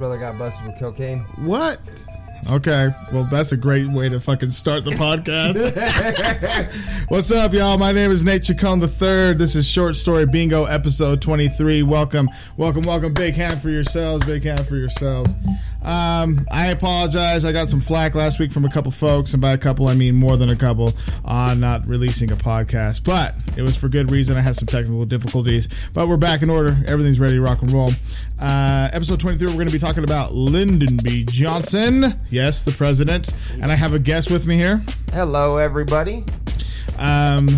brother got busted with cocaine. What? Okay, well, that's a great way to fucking start the podcast. What's up, y'all? My name is Nate Chacon III. This is Short Story Bingo, episode 23. Welcome, welcome, welcome. Big hand for yourselves. Big hand for yourselves. Um, I apologize. I got some flack last week from a couple folks, and by a couple, I mean more than a couple, on not releasing a podcast. But it was for good reason. I had some technical difficulties, but we're back in order. Everything's ready to rock and roll. Uh, episode 23, we're going to be talking about Lyndon B. Johnson. Yes, the president. And I have a guest with me here. Hello, everybody. Um,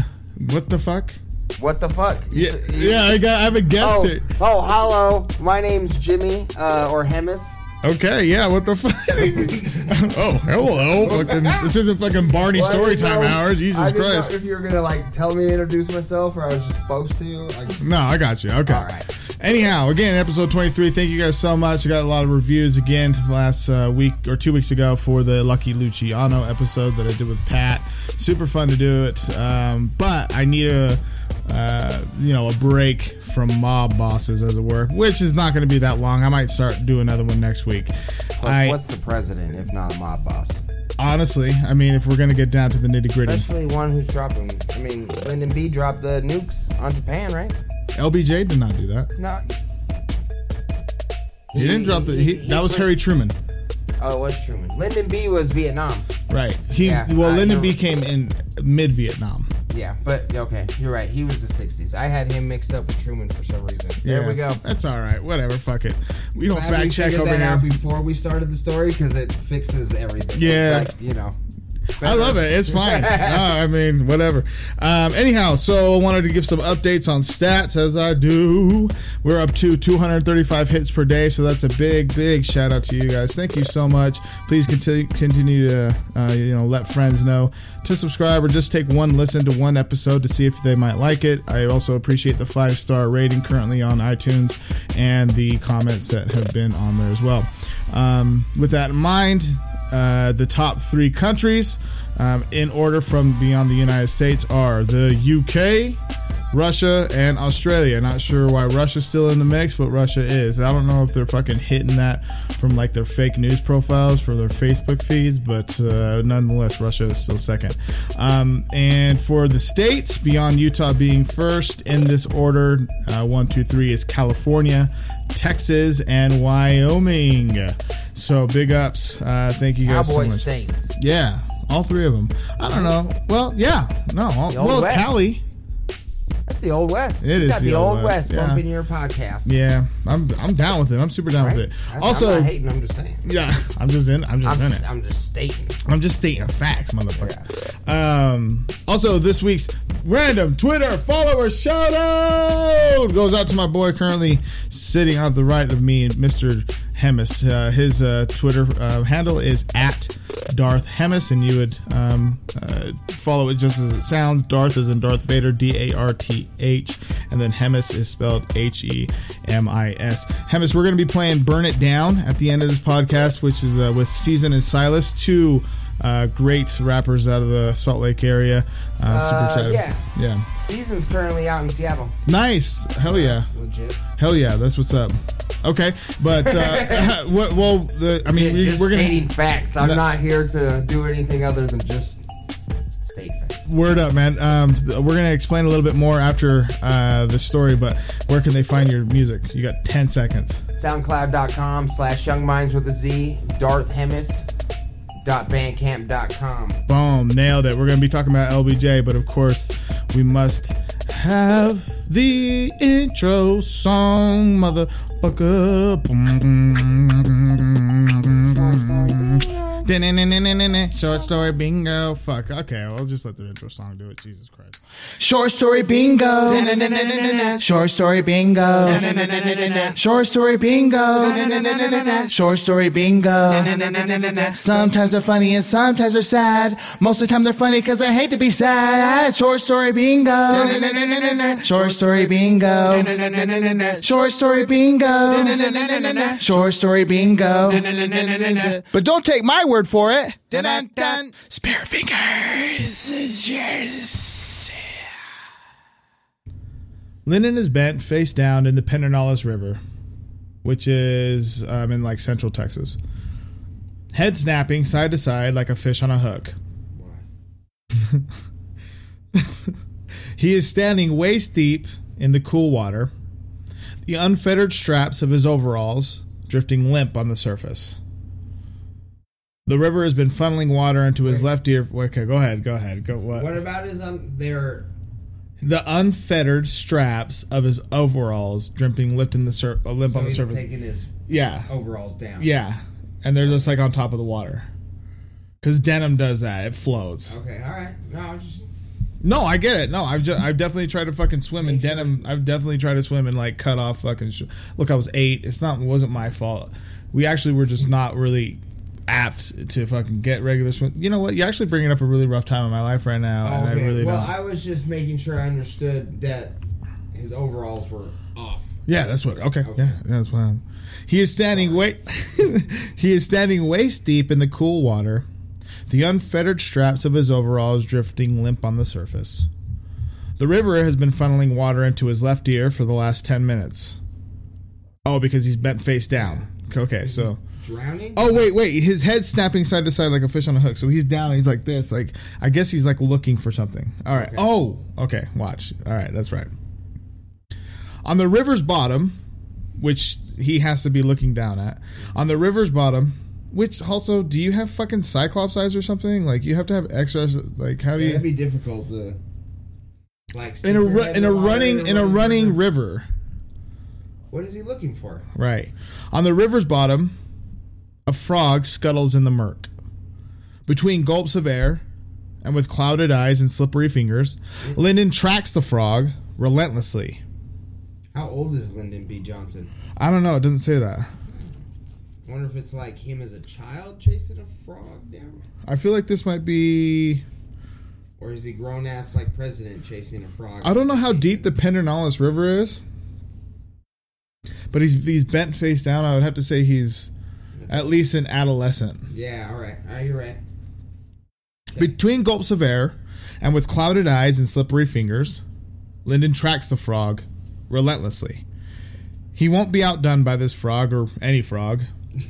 what the fuck? What the fuck? You Yeah, you- yeah, I got. I have a guest Oh, here. oh, hello. My name's Jimmy, uh, or Hemis. Okay, yeah, what the fuck? oh, hello. Fucking, this isn't fucking Barney Well, I Storytime know- hour. I Jesus know Christ. if you were gonna like tell me to introduce myself, or I was just supposed to. Like, No, I got you. Okay. All right. Anyhow, again, episode 23. Thank you guys so much. I got a lot of reviews again last uh, week or two weeks ago for the Lucky Luciano episode that I did with Pat. Super fun to do it. Um, but I need a, uh, you know, a break from mob bosses, as it were, which is not going to be that long. I might start do another one next week. I what's the president if not a mob boss? honestly, I mean, if we're going to get down to the nitty gritty, Especially one who's dropping. I mean, Lyndon B dropped the nukes on Japan, right? LBJ did not do that. No. He didn't drop the. He, that was Harry Truman. Oh, it was Truman. Lyndon B was Vietnam. Right. He Yeah, well, I Lyndon know. B came in mid Vietnam. Yeah, but okay, you're right. He was the '60s. I had him mixed up with Truman for some reason. There we go. That's all right. Whatever. Fuck it. We don't Glad we fact check over that out here. before we started the story because it fixes everything. Yeah. Like, you know. I love it. It's fine. no, I mean, whatever. Um, anyhow, so I wanted to give some updates on stats as I do. We're up to 235 hits per day, so that's a big, big shout out to you guys. Thank you so much. Please continue continue to uh, you know let friends know to subscribe or just take one listen to one episode to see if they might like it. I also appreciate the five star rating currently on iTunes and the comments that have been on there as well. Um, with that in mind. Uh, the top three countries um, in order from beyond the United States are the UK, Russia, and Australia. Not sure why Russia's still in the mix, but Russia is. I don't know if they're fucking hitting that from like their fake news profiles for their Facebook feeds, but uh, nonetheless, Russia is still second. Um, and for the states, beyond Utah being first in this order, uh, one, two, three is California, Texas, and Wyoming. So big ups. Uh, thank you guys Cowboy so much. States. Yeah, all three of them. I don't know. Well, yeah, no. All, The well, West. Cali. That's the old west. It You is got the the, Old old West, west, yeah. bumping your podcast. Yeah, I'm I'm down with it. I'm super down Right? with it. I- Also, I'm not hating. I'm just saying. yeah, I'm just in. I'm just I'm in just, it. I'm just stating. I'm just stating facts, motherfucker. Um, also, this week's random Twitter follower shout out goes out to my boy currently sitting on the right of me, Mr. Hemis. Uh, his uh, Twitter uh, handle is at Darth Hemis, and you would um, uh, follow it just as it sounds. Darth is in Darth Vader, D A R T H, and then Hemis is spelled H E M I S. Hemis, we're going to be playing Burn It Down at the end of this podcast, which is uh, with Season and Silas, two uh, great rappers out of the Salt Lake area. Uh, super Uh, excited. yeah. Yeah. Season's currently out in Seattle. Nice. Hell yeah. Legit. Hell yeah. That's what's up. Okay. But, uh, well, the, I mean, we, just we're going stating facts. I'm No. not here to do anything other than just state facts. Word up, man. Um, we're going to explain a little bit more after uh, the story, but where can they find your music? You got 10 seconds. SoundCloud.com slash Young Minds with a Z. Darth Hemis. Dot bandcamp.com. Boom, nailed it. We're going to be talking about LBJ, but of course, we must have the intro song, motherfucker. Short story bingo. Fuck. Okay, I'll just let the intro song do it. Jesus Christ. Short story bingo. Short story bingo. Short story bingo. Short story bingo. Sometimes they're funny and sometimes they're sad. Most of the time they're funny because I hate to be sad. Short story bingo. Short story bingo. Short story bingo. Short story bingo. But don't take my word for it. Dun dun dun. Spare fingers. Yes. Lyndon is bent face down in the Pedernales River. which is um, in like central Texas. Head snapping side to side like a fish on a hook. he is standing waist deep in the cool water, the unfettered straps of his overalls drifting limp on the surface. The river has been funneling water into his left ear. Okay, go ahead, go ahead, go. What? What about his um? Their the unfettered straps of his overalls dripping, lifting the sur- uh, limp so on the he's surface. taking his yeah, overalls down. yeah, and they're just like on top of the water. Because denim does that; it floats. Okay. All right. No, I'm just. No, I get it. No, I've just, I've definitely tried to fucking swim in Make sure- denim. I've definitely tried to swim in like cut off fucking. Sh- Look, I was eight. It's not. It wasn't my fault. We actually were just not really apt to fucking get regular swim. You know what? You're actually bringing up a really rough time in my life right now, and I really well, don't. I was just making sure I understood that his overalls were off. Yeah, that's what. Okay, Okay. yeah, that's what. I'm, he is standing wait. he is standing waist deep in the cool water, the unfettered straps of his overalls drifting limp on the surface. The river has been funneling water into his left ear for the last ten minutes. Oh, because he's bent face down. Okay, so. Drowning. Oh wait, wait. His head's snapping side to side like a fish on a hook. So he's down. He's like this. Like I guess he's like looking for something. All right. Okay. Oh, okay. Watch. All right. That's right. On the river's bottom, which he has to be looking down at, on the river's bottom. Which also, do you have fucking cyclops eyes or something? Like you have to have extra. Like how do Yeah, you that'd be difficult to. Like in a ru- in a running in a running through- river? What is he looking for? Right. On the river's bottom, a frog scuttles in the murk. Between gulps of air, and with clouded eyes and slippery fingers, Lyndon tracks the frog relentlessly. How old is Lyndon B. Johnson? I don't know, it doesn't say that. I wonder if it's like him as a child chasing a frog down, I feel like this might be. or is he grown ass like president chasing a frog? I don't know how deep the Pedernales River is, but he's he's bent face down. I would have to say he's at least an adolescent. Yeah. All right. All right. You're right. Between gulps of air, and with clouded eyes and slippery fingers, Lyndon tracks the frog relentlessly. He won't be outdone by this frog or any frog.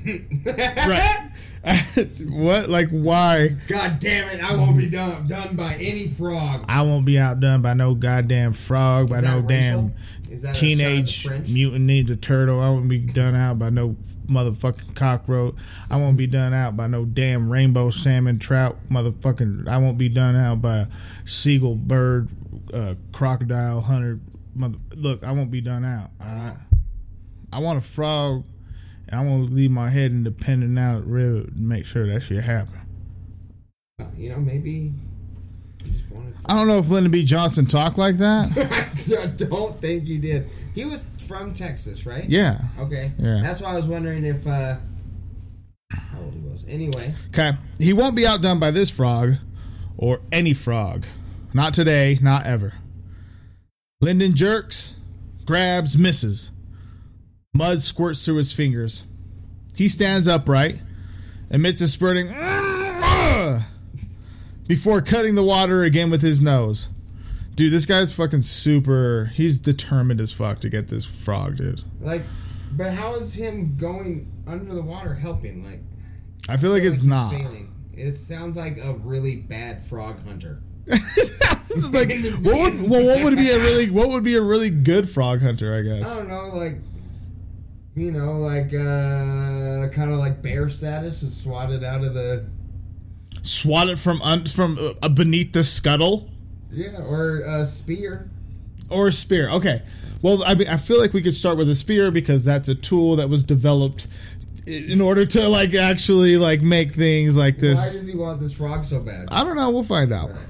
Right. what? Like, why? God damn it! I won't be done done by any frog. I won't be outdone by no goddamn frog, by no that damn racial? Is that teenage shot at the French? mutant ninja turtle. I won't be done out by no motherfucking cockroach. I won't be done out by no damn rainbow salmon trout motherfucking. I won't be done out by a seagull bird, uh, crocodile hunter. Mother, look, I won't be done out. Right. I want a frog, and I want to leave my head in the pending out river to make sure that shit happen. You know, maybe. He just wanted. I don't know if Lyndon B. Johnson talked like that. I don't think he did. He was from Texas, right? yeah. Okay. Yeah. That's why I was wondering if uh how old he was. Anyway, Okay. He won't be outdone by this frog or any frog. Not today, not ever. Lyndon jerks, grabs, misses. Mud squirts through his fingers. He stands upright, emits a spurting before cutting the water again with his nose. Dude, this guy's fucking super. He's determined as fuck to get this frog, dude. like, but how is him going under the water helping? Like, I feel like I feel it's not. Failing. It sounds like a really bad frog hunter. like what would well, what would be a really what would be a really good frog hunter? I guess. I don't know, like, you know, like uh kind of like bear status is swatted out of the Swat it from un, from uh, beneath the scuttle yeah, or a spear. or a spear. Okay. Well, I mean, I feel like we could start with a spear because that's a tool that was developed in order to like actually like make things like this. Why does he want this frog so bad? I don't know. We'll find out. Right.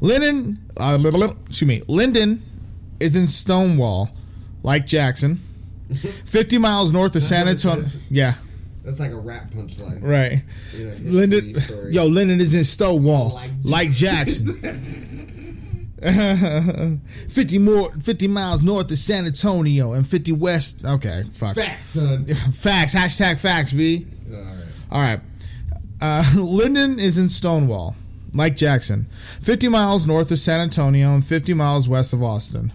Lyndon, uh, blah, blah, blah, excuse me, Lyndon is in Stonewall, like Jackson, 50 miles north of San Antonio. Yeah, That's like a rap punchline. right. You know, Lyndon, story. yo, Lyndon is in Stonewall, Like like Jackson. 50 more 50 miles north of San Antonio and 50 west okay fuck Facts, son. facts hashtag facts B All right. all right uh, Lyndon is in Stonewall like Jackson 50 miles north of San Antonio and 50 miles west of Austin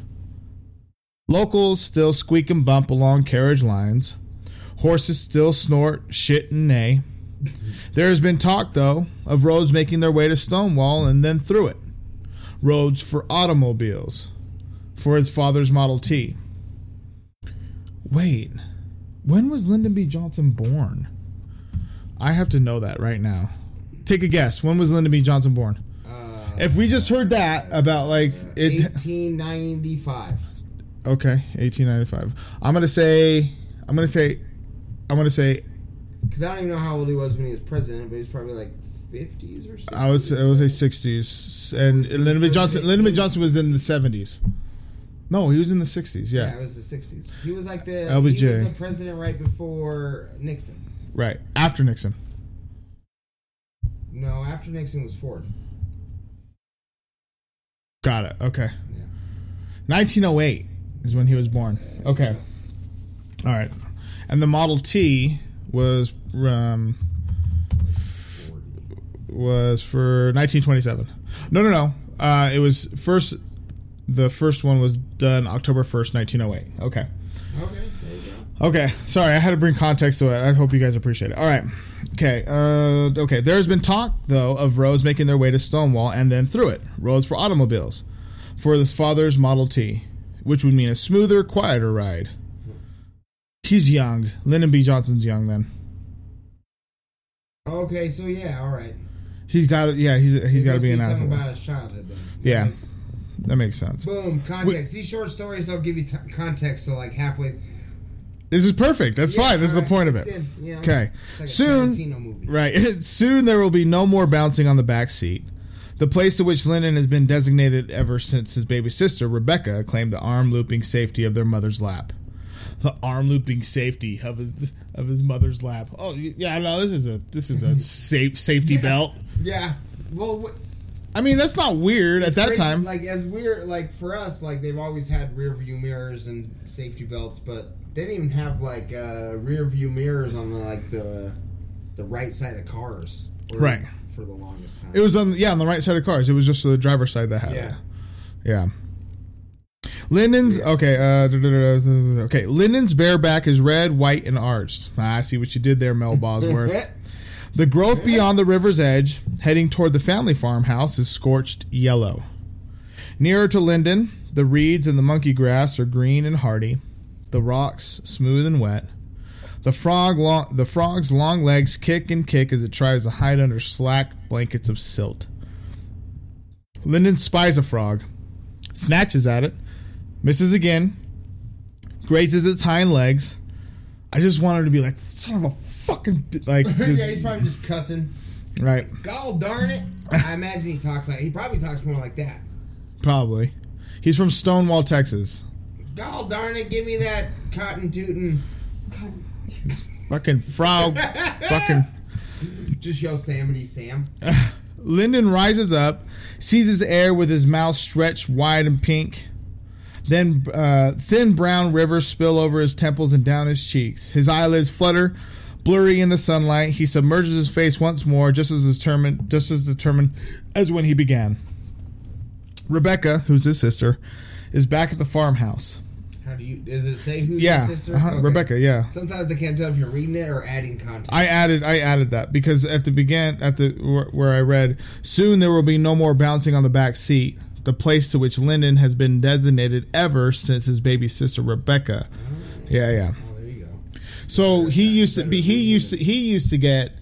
locals still squeak and bump along carriage lines Horses still snort, shit, and neigh. There has been talk, though, of roads making their way to Stonewall and then through it. Roads for automobiles, for his father's Model T. Wait, when was Lyndon B. Johnson born? I have to know that right now. Take a guess. When was Lyndon B. Johnson born? Uh, If we just heard that about like it, 1895. okay, eighteen ninety five. I'm gonna say, I'm gonna say, I'm gonna say, Because I don't even know how old he was when he was president, but he was probably like 50s or 60s. I would say, I would say sixties, and Lyndon B. Johnson. Lyndon B. Johnson was in the seventies. No, he was in the sixties. Yeah, Yeah, it was the 60s. He was like the LBJ. he was the president right before Nixon. right after Nixon. No, after Nixon was Ford. Got it. Okay. Yeah. 1908 is when he was born. Okay. All right. And the Model T was um was for 1927. No, no, no. Uh, it was first. The first one was done October 1st, 1908. Okay. Okay, there you go. Okay, sorry, I had to bring context to it. I hope you guys appreciate it. All right, okay, uh, okay. There has been talk though of roads making their way to Stonewall and then through it. Roads for automobiles, for his father's Model T, which would mean a smoother, quieter ride. He's young. Lyndon B. Johnson's young then. Okay, so yeah, all right. He's got yeah. He's he's got to be an something athlete. about his childhood then. That Yeah. makes- That makes sense. boom, context. These short stories don't give you t- context till like halfway. This is perfect. That's Yeah, fine. This is the alright, point of it. know? Okay. Like Soon. Right. Soon there will be no more bouncing on the back seat. The place to which Lyndon has been designated ever since his baby sister, Rebecca, claimed the arm looping safety of their mother's lap. The arm looping safety of his of his mother's lap. Oh yeah, no, this is a this is a safe safety belt. Yeah. Well, wh- I mean, that's not weird at that crazy, time. like as weird, like for us, like they've always had rear view mirrors and safety belts, but they didn't even have like uh, rear view mirrors on the like the the right side of cars. Or- Right. For the longest time. It was on yeah on the right side of cars. It was just the driver's side that had Yeah. it. Yeah. Lyndon's okay. Uh, okay. Lyndon's bareback is red, white, and arched. Ah, I see what you did there, Mel Bosworth. the growth beyond the river's edge, heading toward the family farmhouse, is scorched yellow. Nearer to Lyndon, the reeds and the monkey grass are green and hardy. The rocks smooth and wet. The frog, long, the frog's long legs kick and kick as it tries to hide under slack blankets of silt. Lyndon spies a frog, snatches at it, misses again, grazes its hind legs. I just wanted to be like, son of a fucking bi-" like, just- yeah, he's probably just cussing. right? God darn it! I imagine he talks like he probably talks more like that. Probably. He's from Stonewall, Texas. God darn it! Give me that cotton tootin'. Fucking frog. fucking. Just Yosemite Sam. Lyndon rises up, seizes air with his mouth stretched wide and pink. Then uh, thin brown rivers spill over his temples and down his cheeks. His eyelids flutter, blurry in the sunlight. He submerges his face once more, just as determined, just as determined as when he began. Rebecca, who's his sister, is back at the farmhouse. How do you? Does it say who's Yeah, his sister? uh-huh, Okay. Rebecca. Yeah, Sometimes I can't tell if you're reading it or adding content. I added I added that because at the begin at the where, where I read soon there will be no more bouncing on the back seat. The place to which Lyndon has been designated ever since his baby sister Rebecca. Yeah, yeah. oh, there you go. So he used to be he used to he used to get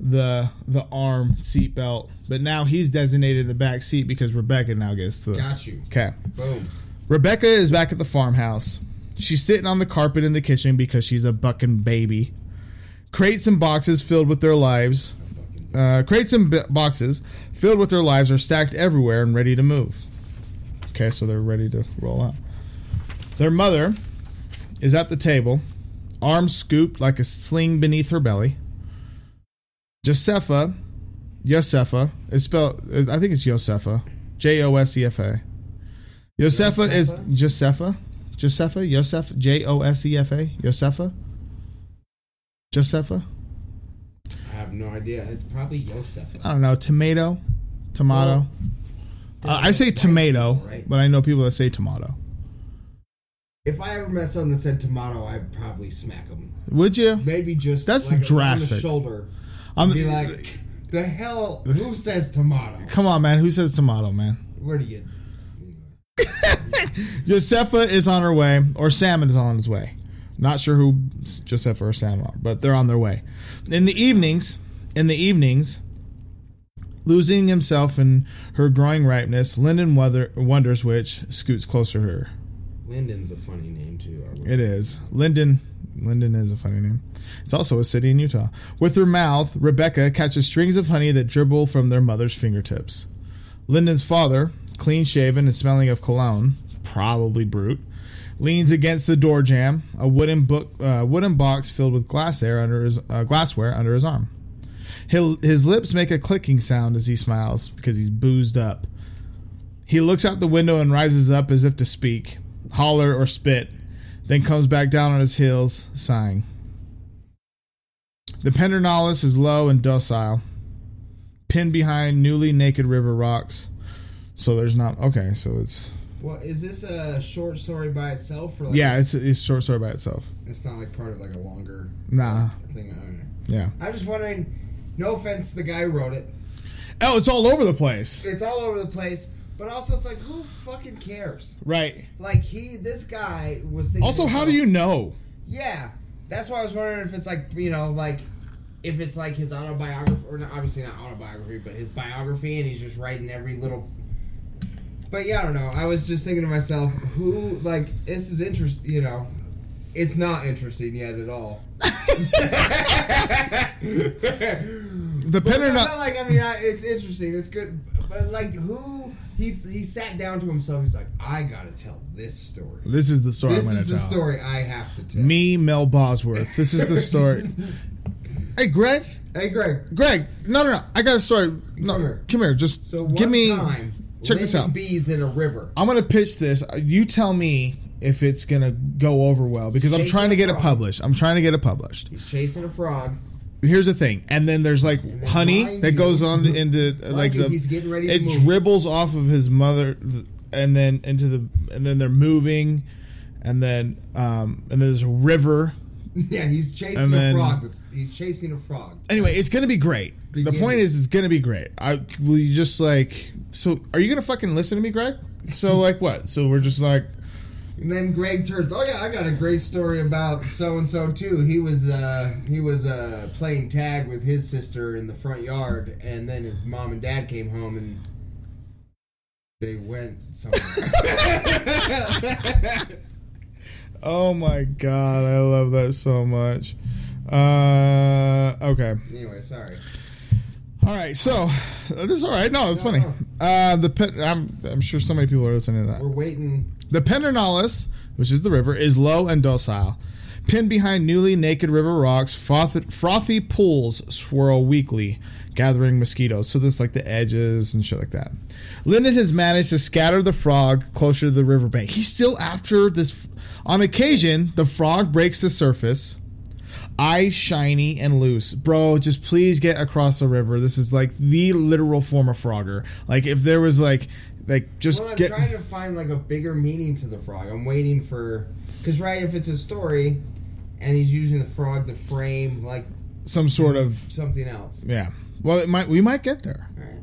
the the arm seat belt, but now he's designated the back seat because Rebecca now gets the. Got you. Okay. Boom. Rebecca is back at the farmhouse. She's sitting on the carpet in the kitchen because she's a bucking baby. Crates and boxes filled with their lives. Uh, crates and boxes filled with their lives are stacked everywhere and ready to move. Okay, so they're ready to roll out. Their mother is at the table, arms scooped like a sling beneath her belly. Josefa, Josefa, is spelled, I think it's Josefa, J O S E F A. Josefa is Josefa, Josefa, Joseph, J O S E F A, Josefa, Josefa. I have no idea. It's probably Yosef. I don't know. Tomato, tomato. Well, Uh, I say tomato, right? but I know people that say tomato. If I ever met someone that said tomato, I'd probably smack them. Would you? Maybe just That's like, On the shoulder. I'm Be like, the hell? Who says tomato? Come on, man. Who says tomato, man? Where do you? Josefa is on her way, or Salmon is on his way. Not sure who Josefa or Sam are, but they're on their way. In the evenings, in the evenings, losing himself in her growing ripeness, Lyndon whether, wonders which scoots closer to her. Lyndon's a funny name too. It is. Lyndon. Lyndon is a funny name. It's also a city in Utah. With her mouth, Rebecca catches strings of honey that dribble from their mother's fingertips. Lyndon's father, clean shaven and smelling of cologne, probably brute, leans against the door jamb, a wooden book, uh, wooden box filled with glass air under his uh, glassware under his arm. He'll, his lips make a clicking sound as he smiles because he's boozed up. He looks out the window and rises up as if to speak, holler, or spit, then comes back down on his heels, sighing. The Pendernalis is low and docile, pinned behind newly naked river rocks. So there's not okay. So it's Well, is this a short story by itself, or like yeah, it's it's a short story by itself. it's not like part of like a longer Nah, thing? Yeah. I'm just wondering. No offense the guy who wrote it. Oh, it's all over the place. It's all over the place, but also it's like who fucking cares? Right. Like he, this guy was thinking. Also, how do you know? Yeah, that's why I was wondering if it's like you know like if it's like his autobiography or not, obviously not autobiography, but his biography, and he's just writing every little. But yeah, I don't know. I was just thinking to myself, who like this is interesting. You know, it's not interesting yet at all. The pen Pendernalis. not like I mean, I, it's interesting. It's good, but like who he he sat down to himself. He's like, I gotta tell this story. This is the story This I'm going is to the tell. story I have to tell. Me, Mel Bosworth. This is the story. hey, Greg. Hey, Greg. Greg. No, no, no. I got a story. No, Come here. come here. Just So one give me. time, check this out. Bees in a river. I'm gonna pitch this. You tell me if it's gonna go over well because I'm trying to get it published. I'm trying to get it published. He's chasing a frog. Here's the thing, and then there's like then honey that you- goes on into uh, like the. he's getting ready to it dribbles off of his mother, and then into the, and then they're moving, and then um and then there's a river. yeah, he's chasing And a then- frog. He's chasing a frog. Anyway, it's gonna be great. The point is, it's gonna be great. I will you just like so? Are you gonna fucking listen to me, Greg? So like what? So we're just like And then Greg turns. Oh yeah, I got a great story about so and so too. He was uh, he was uh, playing tag with his sister in the front yard, and then his mom and dad came home and they went somewhere. Oh my god, I love that so much. Uh, okay. anyway, sorry. All right, so this is all right. No, it's No, funny. no. Uh, the Pen- I'm I'm sure so many people are listening to that. We're waiting. The Pendernalis, which is the river, is low and docile. Pinned behind newly naked river rocks, frothy, frothy pools swirl weakly, gathering mosquitoes. So there's like the edges and shit like that. Lyndon has managed to scatter the frog closer to the riverbank. He's still after this. On occasion, the frog breaks the surface, eyes shiny and loose. Bro, just please get across the river. This is like the literal form of Frogger. Like if there was like, like just Well, I'm get. trying to find like a bigger meaning to the frog. I'm waiting for because right, if it's a story, and he's using the frog to frame like some sort of something else. yeah. Well, it might we might get there. Right.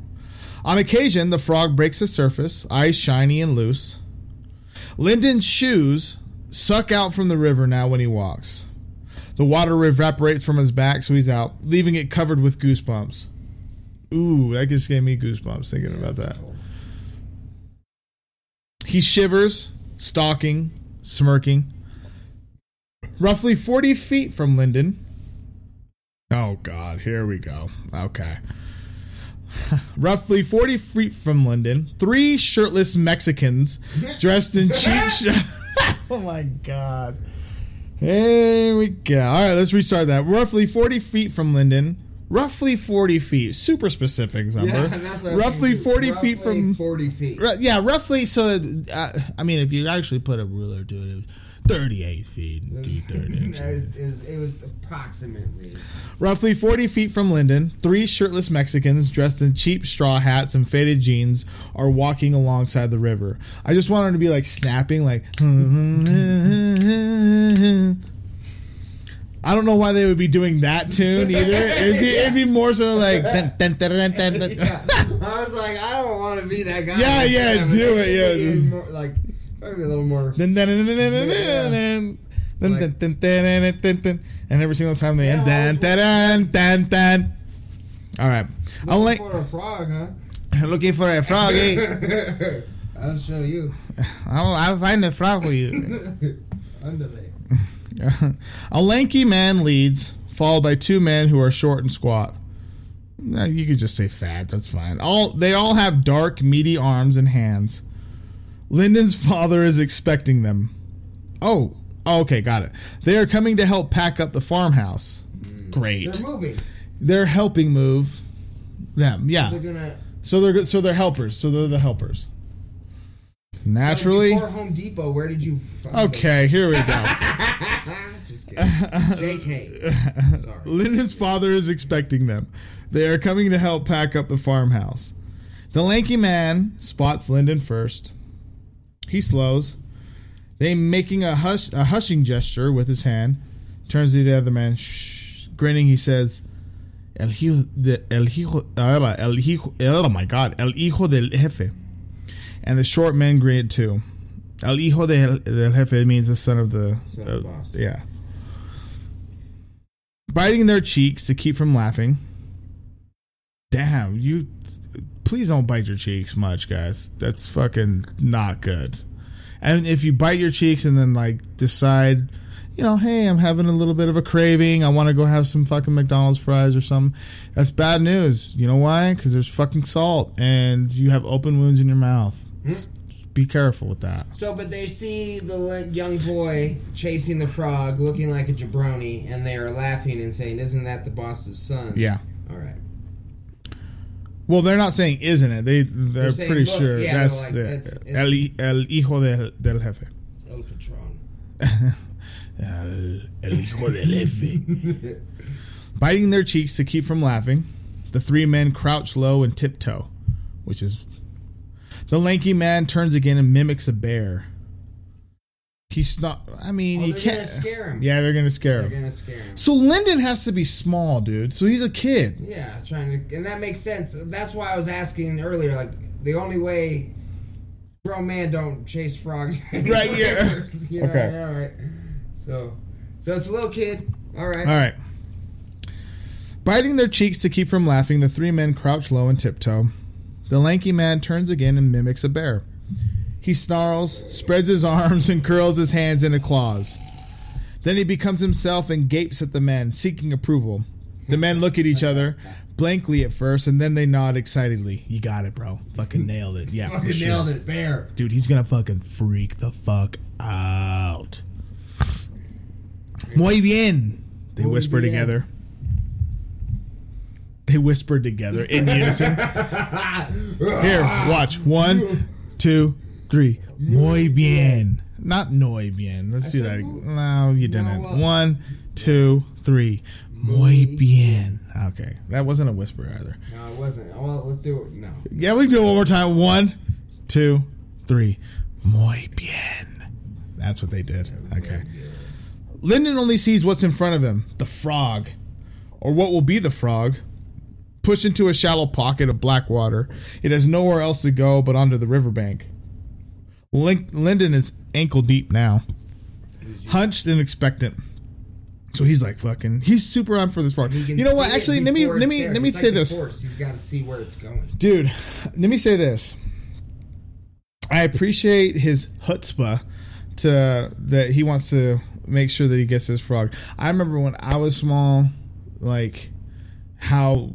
On occasion, the frog breaks the surface, eyes shiny and loose. Lyndon's shoes suck out from the river now when he walks. The water evaporates from his back, so he's out, leaving it covered with goosebumps. Ooh, that just gave me goosebumps thinking about that. He shivers, stalking, smirking. Roughly 40 feet from Lyndon. Oh, God, here we go. Okay. Roughly 40 feet from Lyndon, three shirtless Mexicans dressed in cheap sh- Oh, my God. Here we go. All right, let's restart that. Roughly 40 feet from Lyndon. Roughly 40 feet. Super specific number. Yeah, that's what I was roughly 40 Roughly feet from. forty feet. Ru- Yeah, roughly. So, uh, I mean, if you actually put a ruler to it, it was 38 feet deep, 30 It inches. was, it was- it was approximately. Roughly 40 feet from Lyndon, three shirtless Mexicans dressed in cheap straw hats and faded jeans are walking alongside the river. I just want them to be like snapping, like. I don't know why they would be doing that tune either. It'd be, it'd be more so like. dun, dun, dun. Yeah. I was like, I don't want to be that guy. Yeah, yeah, do it, yeah. think it was more, like maybe a little more. And every single time they end, Yeah, dun. All right. Looking for a frog, huh? Looking for a froggy. I'll show you. I'll, I'll find a frog for you. Underlay. a lanky man leads, followed by two men who are short and squat. You could just say fat. That's fine. All they all have dark, meaty arms and hands. Lyndon's father is expecting them. Oh, oh, okay, got it. They are coming to help pack up the farmhouse. Great. They're moving. They're helping move them. Yeah. They're gonna. So they're good. So they're helpers. So they're the helpers. Naturally. Before Home Depot, where did you? Find Okay, here we go. Just kidding. JK. Sorry. Lyndon's father is expecting them. They are coming to help pack up the farmhouse. The lanky man spots Lyndon first. He slows. They making a hush a hushing gesture with his hand. Turns to the other man. Shh. Grinning, he says, "El hijo de el hijo el hijo oh my God el hijo del jefe." And the short man grinned too. El hijo del, del jefe means the son of the Son uh, boss. yeah. Biting their cheeks to keep from laughing. Damn, you please don't bite your cheeks much, guys. That's fucking not good. And if you bite your cheeks and then like decide, you know, hey, I'm having a little bit of a craving. I want to go have some fucking McDonald's fries or something. That's bad news. You know why? Because there's fucking salt and you have open wounds in your mouth. Hmm? S- Be careful with that. So, but they see the young boy chasing the frog, looking like a jabroni, and they are laughing and saying, "Isn't that the boss's son?" Yeah. All right. Well, they're not saying isn't it. They they're, saying, pretty look, sure yeah, that's like, the it's- it's- el, el hijo del, del jefe. El Patron. el, el hijo del jefe. Biting their cheeks to keep from laughing, the three men crouch low and tiptoe, which is. The lanky man turns again and mimics a bear. He's not. I mean, Oh, you they're can't. scare him. Yeah, they're gonna scare They're him. gonna scare him. So Lyndon has to be small, dude. So he's a kid. Yeah, trying to, and that makes sense. That's why I was asking earlier. Like, the only way grown man don't chase frogs. Right, yeah. you know, Okay. All right. So, so it's a little kid. All right. All right. Biting their cheeks to keep from laughing, the three men crouch low and tiptoe. The lanky man turns again and mimics a bear. He snarls, spreads his arms, and curls his hands into claws. Then he becomes himself and gapes at the men, seeking approval. The men look at each other, blankly at first, and then they nod excitedly. You got it, bro. Fucking nailed it. Yeah, for Fucking sure. nailed it, bear. Dude, he's gonna fucking freak the fuck out. Muy bien. They Muy whisper bien. together. They whisper together in unison. Here, watch. One, two, three. Muy bien. Not muy bien. Let's I do that. muy- No, you didn't. what? One, two, three. Muy bien. Okay, that wasn't a whisper either. No, it wasn't. Oh, well, let's do it. No. Yeah, we can do it one more time. One, two, three. Muy bien. That's what they did. Okay. Lyndon only sees what's in front of him the frog, or what will be the frog, pushed into a shallow pocket of black water. It has nowhere else to go but onto the riverbank. Lin- Lyndon is ankle deep now, hunched and expectant. So he's like fucking. He's super on for this frog. You know what? Actually, let me let me let me say this. He's got to see where it's going. Dude, let me say this. I appreciate his chutzpah to that he wants to make sure that he gets his frog. I remember when I was small, like how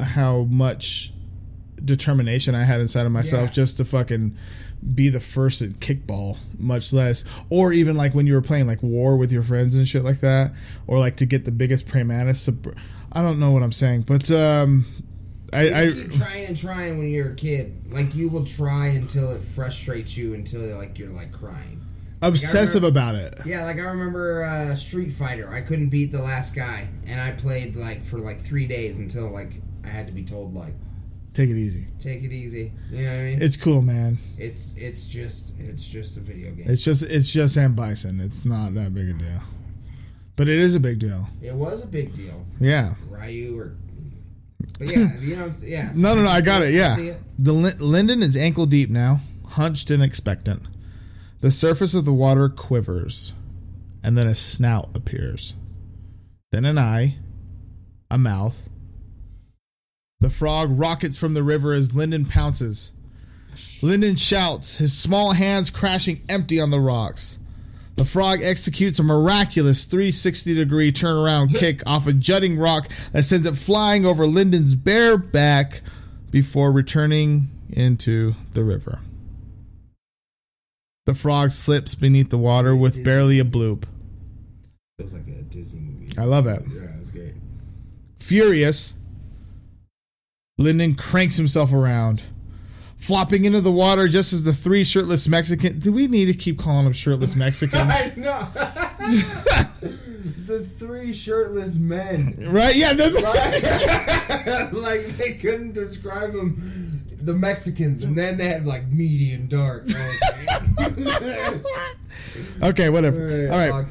how much determination I had inside of myself Yeah. just to fucking be the first at kickball, much less, or even like when you were playing like war with your friends and shit like that, or like to get the biggest sub- I don't know what I'm saying, but um, I, I keep trying and trying when you're a kid. Like you will try until it frustrates you until like you're like crying. obsessive remember- about it. Yeah, like I remember uh, Street Fighter. I couldn't beat the last guy, and I played like for like three days until like I had to be told like, Take it easy. take it easy. You know what I mean? It's cool, man. It's it's just it's just a video game. It's just it's just M. Bison. It's not that big a deal, but it is a big deal. it was a big deal. Yeah. Ryu or. But yeah, you know, yeah. so No, no, no. I got it. can Yeah. it. The Lin- Lyndon is ankle deep now, hunched and expectant. The surface of the water quivers, and then a snout appears. Then an eye, a mouth. The frog rockets from the river as Lyndon pounces. Lyndon shouts, his small hands crashing empty on the rocks. The frog executes a miraculous 360 degree turnaround kick off a jutting rock that sends it flying over Lyndon's bare back before returning into the river. The frog slips beneath the water with barely a bloop. Feels like a Disney movie. I love it. Yeah, it's great. Furious, Lyndon cranks himself around, flopping into the water just as the three shirtless Mexicans. Do we need to keep calling them shirtless Mexicans? I know. the three shirtless men. right? Yeah. Right? like they couldn't describe them. The Mexicans, and then they had like medium dark. Okay. okay, whatever. All right.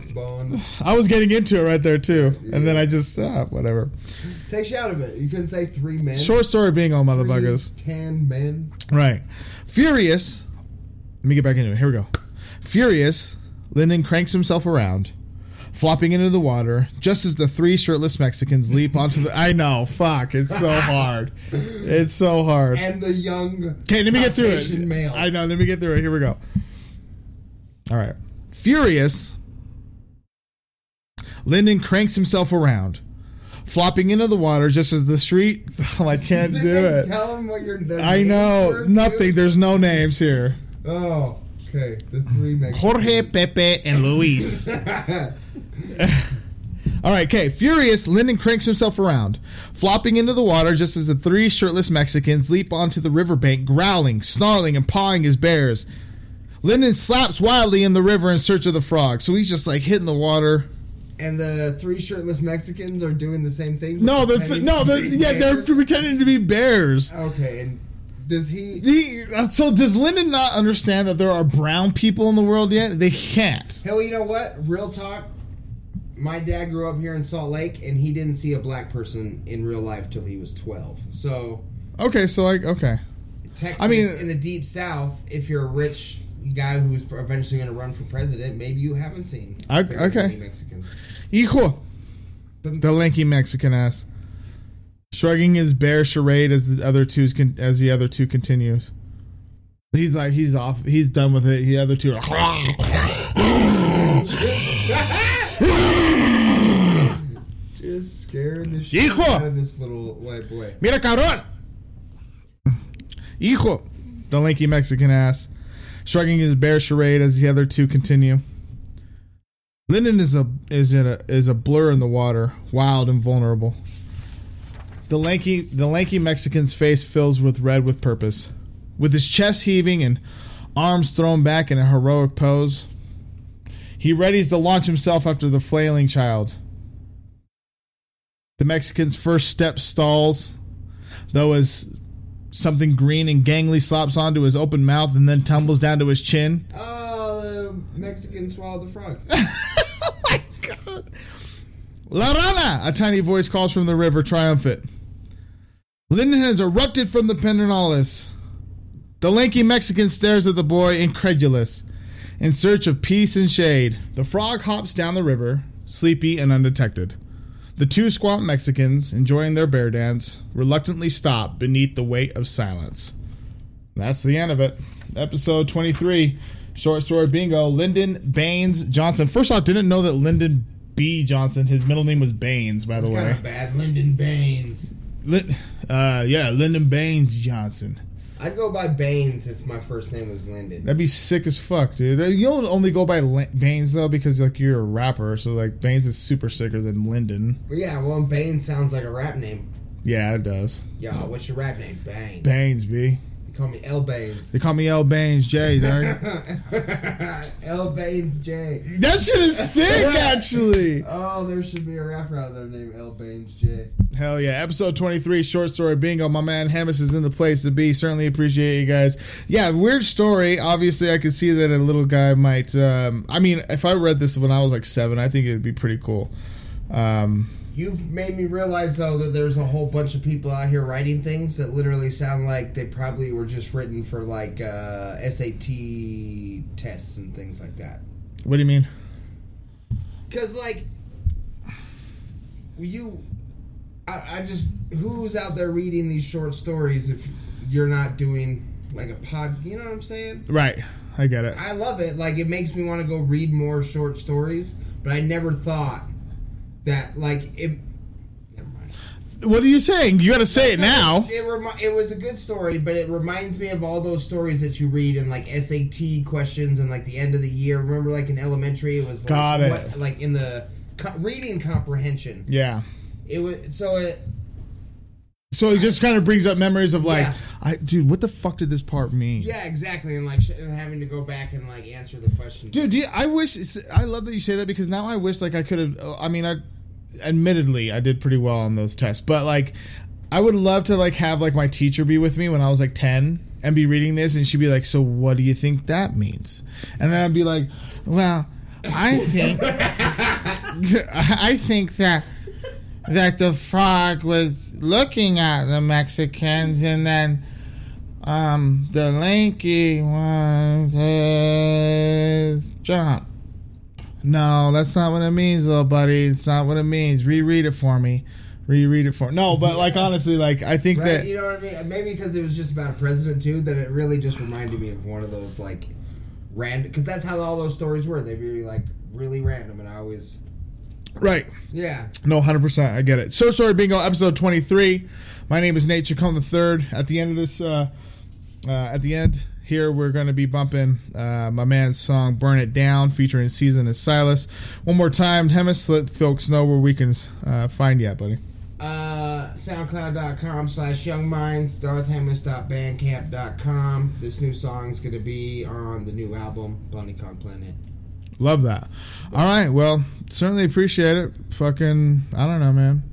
I was getting into it right there too, and then I just uh, whatever. Takes you out of it. You couldn't say three men. Short story being all motherfuckers. Ten men. Right. Furious. Let me get back into it. Here we go. Furious, Lyndon cranks himself around, flopping into the water just as the three shirtless Mexicans leap onto the. I know. Fuck. It's so hard. It's so hard. And the young. Okay, let me get through it. Male. I know. Let me get through it. Here we go. All right. Furious, Lyndon cranks himself around, flopping into the water just as the street. Oh, I can't Did do they it. Tell them what your. their I know. Nothing. too? There's no names here. Oh, okay. The three Mexicans. Jorge, Pepe, and Luis. All right, okay. Furious, Lyndon cranks himself around, flopping into the water just as the three shirtless Mexicans leap onto the riverbank, growling, snarling, and pawing as bears. Lyndon slaps wildly in the river in search of the frog, so he's just like hitting the water. And the three shirtless Mexicans are doing the same thing. No, they're pretending no, to they're, be yeah, they're bears? pretending to be bears. Okay, and does he? He, uh, so does Lyndon not understand that there are brown people in the world yet? They can't. Hell, you know what? Real talk. My dad grew up here in Salt Lake, and he didn't see a black person in real life till he was twelve. So Okay, so like okay. Texas, I mean- in the deep South, if you're a rich guy who's eventually going to run for president, maybe you haven't seen. I- okay. Mexicans. Hijo. The lanky Mexican ass. Shrugging his bare charade as the other two's con- as the other two continues. He's like he's off. He's done with it. The other two are. Just scaring the shit Hijo! out of this little white boy. Mira cabrón. Hijo. The lanky Mexican ass. Shrugging his bare charade as the other two continue. Lyndon is a is in a is a blur in the water, wild and vulnerable. The lanky the lanky Mexican's face fills with red with purpose. With his chest heaving and arms thrown back in a heroic pose, he readies to launch himself after the flailing child. The Mexican's first step stalls, though as something green and gangly slops onto his open mouth and then tumbles down to his chin. Oh, the Mexican swallowed the frog. oh my god. La Rana! A tiny voice calls from the river, triumphant. Lyndon has erupted from the Pedernales. The lanky Mexican stares at the boy, incredulous. In search of peace and shade, the frog hops down the river, sleepy and undetected. The two squat Mexicans, enjoying their bear dance, reluctantly stop beneath the weight of silence. That's the end of it. Episode 23, short story bingo. Lyndon Baines Johnson. First off, didn't know that Lyndon B. Johnson, his middle name was Baines, by the Kind way. of bad. Lyndon Baines. Lin- uh, yeah, Lyndon Baines Johnson. I'd go by Baines if my first name was Lyndon. That'd be sick as fuck, dude. You don't only go by Lin- Baines though because like you're a rapper, so like Baines is super sicker than Lyndon. But yeah, well, Baines sounds like a rap name. Yeah, it does. Yo, what's your rap name? Bang. Baines, B. You call me L Baines. They call me L Baines J, dog. L Baines J. that shit is sick, actually. Oh, there should be a rapper out there named L Baines J. Hell yeah. Episode 23, short story bingo. My man Hemis is in the place to be. Certainly appreciate you guys. Yeah, weird story. Obviously, I could see that a little guy might. Um, I mean, if I read this when I was like seven, I think it'd be pretty cool. Um, You've made me realize though that there's a whole bunch of people out here writing things that literally sound like they probably were just written for like uh, SAT tests and things like that. what do you mean? Cause like you, I, I just who's out there reading these short stories if you're not doing like a pod? You know what I'm saying? Right. I get it. I love it. Like it makes me want to go read more short stories, but I never thought that like it. Never mind. What are you saying? You got to say it now. It remi- it was a good story, but it reminds me of all those stories that you read in like SAT questions and like the end of the year. Remember, like in elementary, it was like, Got it. What, like in the co- reading comprehension. Yeah. It was so it. So it just kind of brings up memories of like, Yeah. I, dude, what the fuck did this part mean? Yeah, exactly, and like sh- and having to go back and like answer the question. Dude, I wish. I love that you say that because now I wish like I could have. I mean, I admittedly I did pretty well on those tests, but like I would love to like have like my teacher be with me when I was like ten and be reading this, and she'd be like, "So what do you think that means?" And then I'd be like, "Well, I think I think that that the frog was looking at the Mexicans, and then." Um, the lanky one says jump. No, that's not what it means, little buddy. It's not what it means. Reread it for me. Reread it for no, but like honestly, like I think Right, that you know what I mean? Maybe because it was just about a president too, that it really just reminded me of one of those like random. Because that's how all those stories were. They'd be like really random, and I always right. yeah. No, hundred percent. I get it. So sorry, bingo. Episode twenty three. My name is Nate Chacon the third. At the end of this, uh, uh, at the end here, we're going to be bumping uh, my man's song "Burn It Down" featuring Season and Silas. One more time, Hemis, let folks know where we can uh, find you, at, buddy. Uh, SoundCloud.com slash YoungMinds, DarthHammers.bandcamp.com. This new song's gonna be on the new album, BlondieCon Planet. Love that. All right. Well, certainly appreciate it. Fucking, I don't know, man.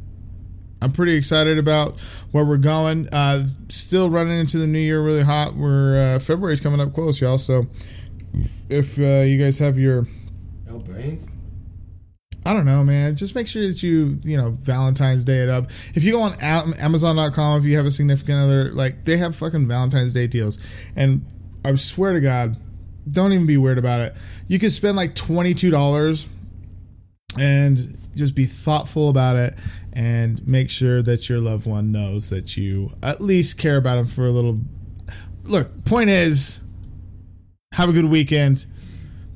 I'm pretty excited about where we're going. Uh, still running into the new year really hot. We're uh, February's coming up close, y'all. So if uh, you guys have your, El Brains? I don't know, man, just make sure that you, you know, Valentine's Day it up. If you go on Amazon.com, if you have a significant other, like they have fucking Valentine's Day deals, and I swear to God, don't even be weird about it. You could spend like twenty two dollars and just be thoughtful about it and make sure that your loved one knows that you at least care about them for a little look point is have a good weekend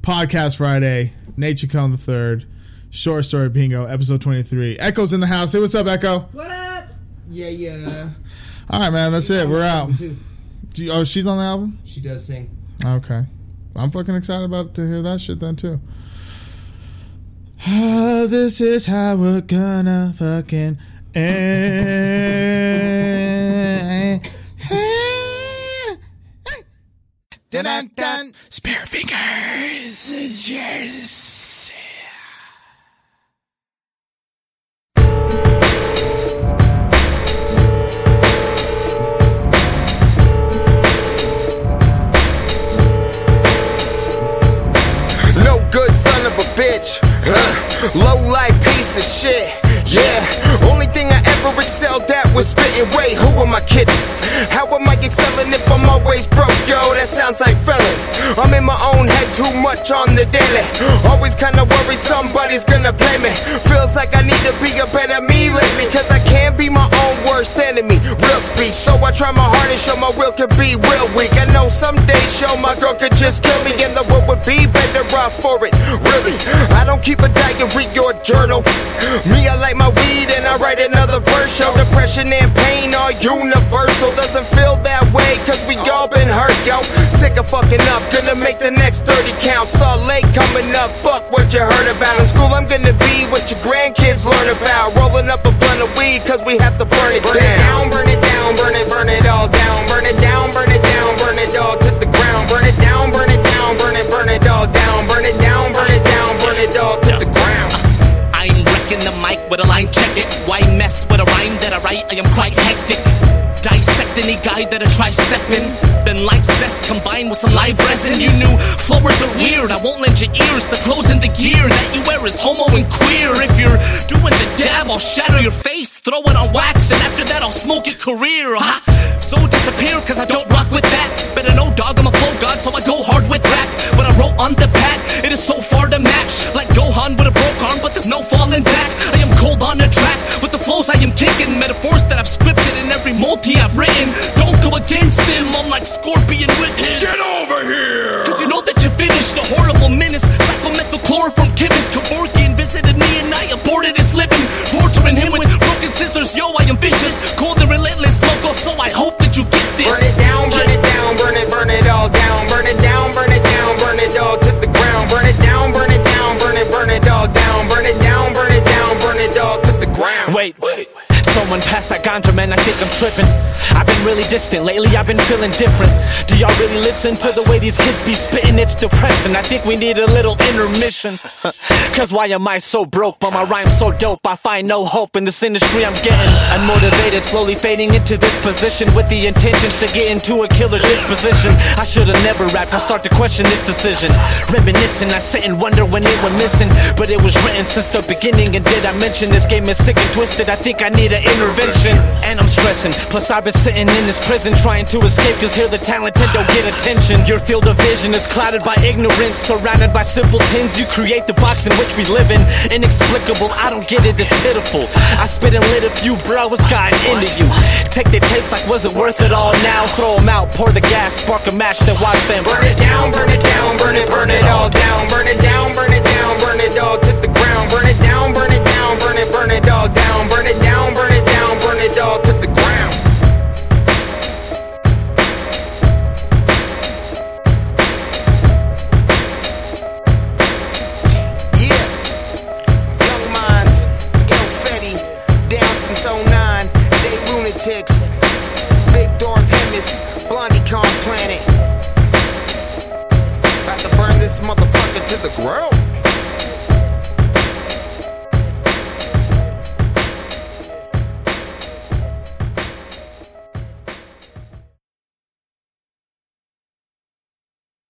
podcast friday nate Chacon the third short story bingo episode 23 echo's in the house hey what's up echo What up? Yeah, yeah. all right man that's it we're out Too. Do you- oh she's on the album She does sing. Okay. I'm fucking excited about to hear that shit then too. Ah, this is how we're gonna fucking end. Dun dun dun. Spare fingers. Piece of shit. Yeah. Only thing I ever excelled at was spitting weight. Who am I kidding? How am I excelling if I'm always broke, yo? That sounds like felon. I'm too much on the daily. Always kinda worried somebody's gonna blame me. Feels like I need to be a better me lately. Cause I can't be my own worst enemy. Real speech. So I try my hardest, show my will could be real weak. I know some days show my girl could just kill me and the world would be better off for it. Really, I don't keep a diary or journal. Me, I like my weed and I write another verse. Show depression and pain are universal. Doesn't feel that way cause we all been hurt, yo. Sick of fucking up, gonna make the next 30 body count. Salt Lake coming up. Fuck what you heard about. In school, I'm gonna be what your grandkids learn about. Rolling up a blunt of weed, cause we have to burn it burn down. It down. Burn it down, burn it, burn it all down. Burn it down, burn it down, burn it all to the ground. Burn it down, burn it down, burn it, burn it all down. Burn it down, burn it down, burn it all to the ground. I'm wrecking the mic with a line, check it. Why mess with a rhyme that I write? I am quite hectic. Dissect any guy that I try stepping. Then like cess combined with some live resin. You knew flowers are weird. I won't lend your ears. The clothes and the gear that you wear is homo and queer. If you're doing the dab, I'll shatter your face. Throw it on wax, and after that, I'll smoke your career. So disappear, cause I don't rock with that. Better know, dog, I'm a flow god, so I go hard with rap. What I wrote on the pad, it is so far to match. Like Gohan with a broke arm, but there's no falling back. I I am kicking, metaphors that I've scripted in every multi I've written. Don't go against him, I'm like Scorpion with his. Get over here! Passed that ganja, man, I think I'm tripping. I've been really distant, lately I've been feeling different. Do y'all really listen to the way these kids be spitting? It's depression. I think we need a little intermission. Cause why am I so broke, but my rhyme's so dope? I find no hope in this industry I'm getting. Unmotivated, slowly fading into this position with the intentions to get into a killer disposition. I should've never rapped, I start to question this decision. Reminiscing, I sit and wonder when it went missing. But it was written since the beginning, and did I mention this game is sick and twisted? I think I need an intervention. And I'm stressing, plus I've been sitting in this prison trying to escape, cause here the talented don't get attention. Your field of vision is clouded by ignorance, surrounded by simpletons. You create the box in which we live in. Inexplicable, I don't get it, it's pitiful. I spit and lit a few bros, got into you. Take the tapes like, was it worth it all now? Throw them out, pour the gas, spark a match, then watch them Burn it down, burn it down, burn it, burn it all down. Burn it down, burn it down, burn it all to the ground. Burn it down, burn it down, burn it, burn it all down. Burn it down, burn it it all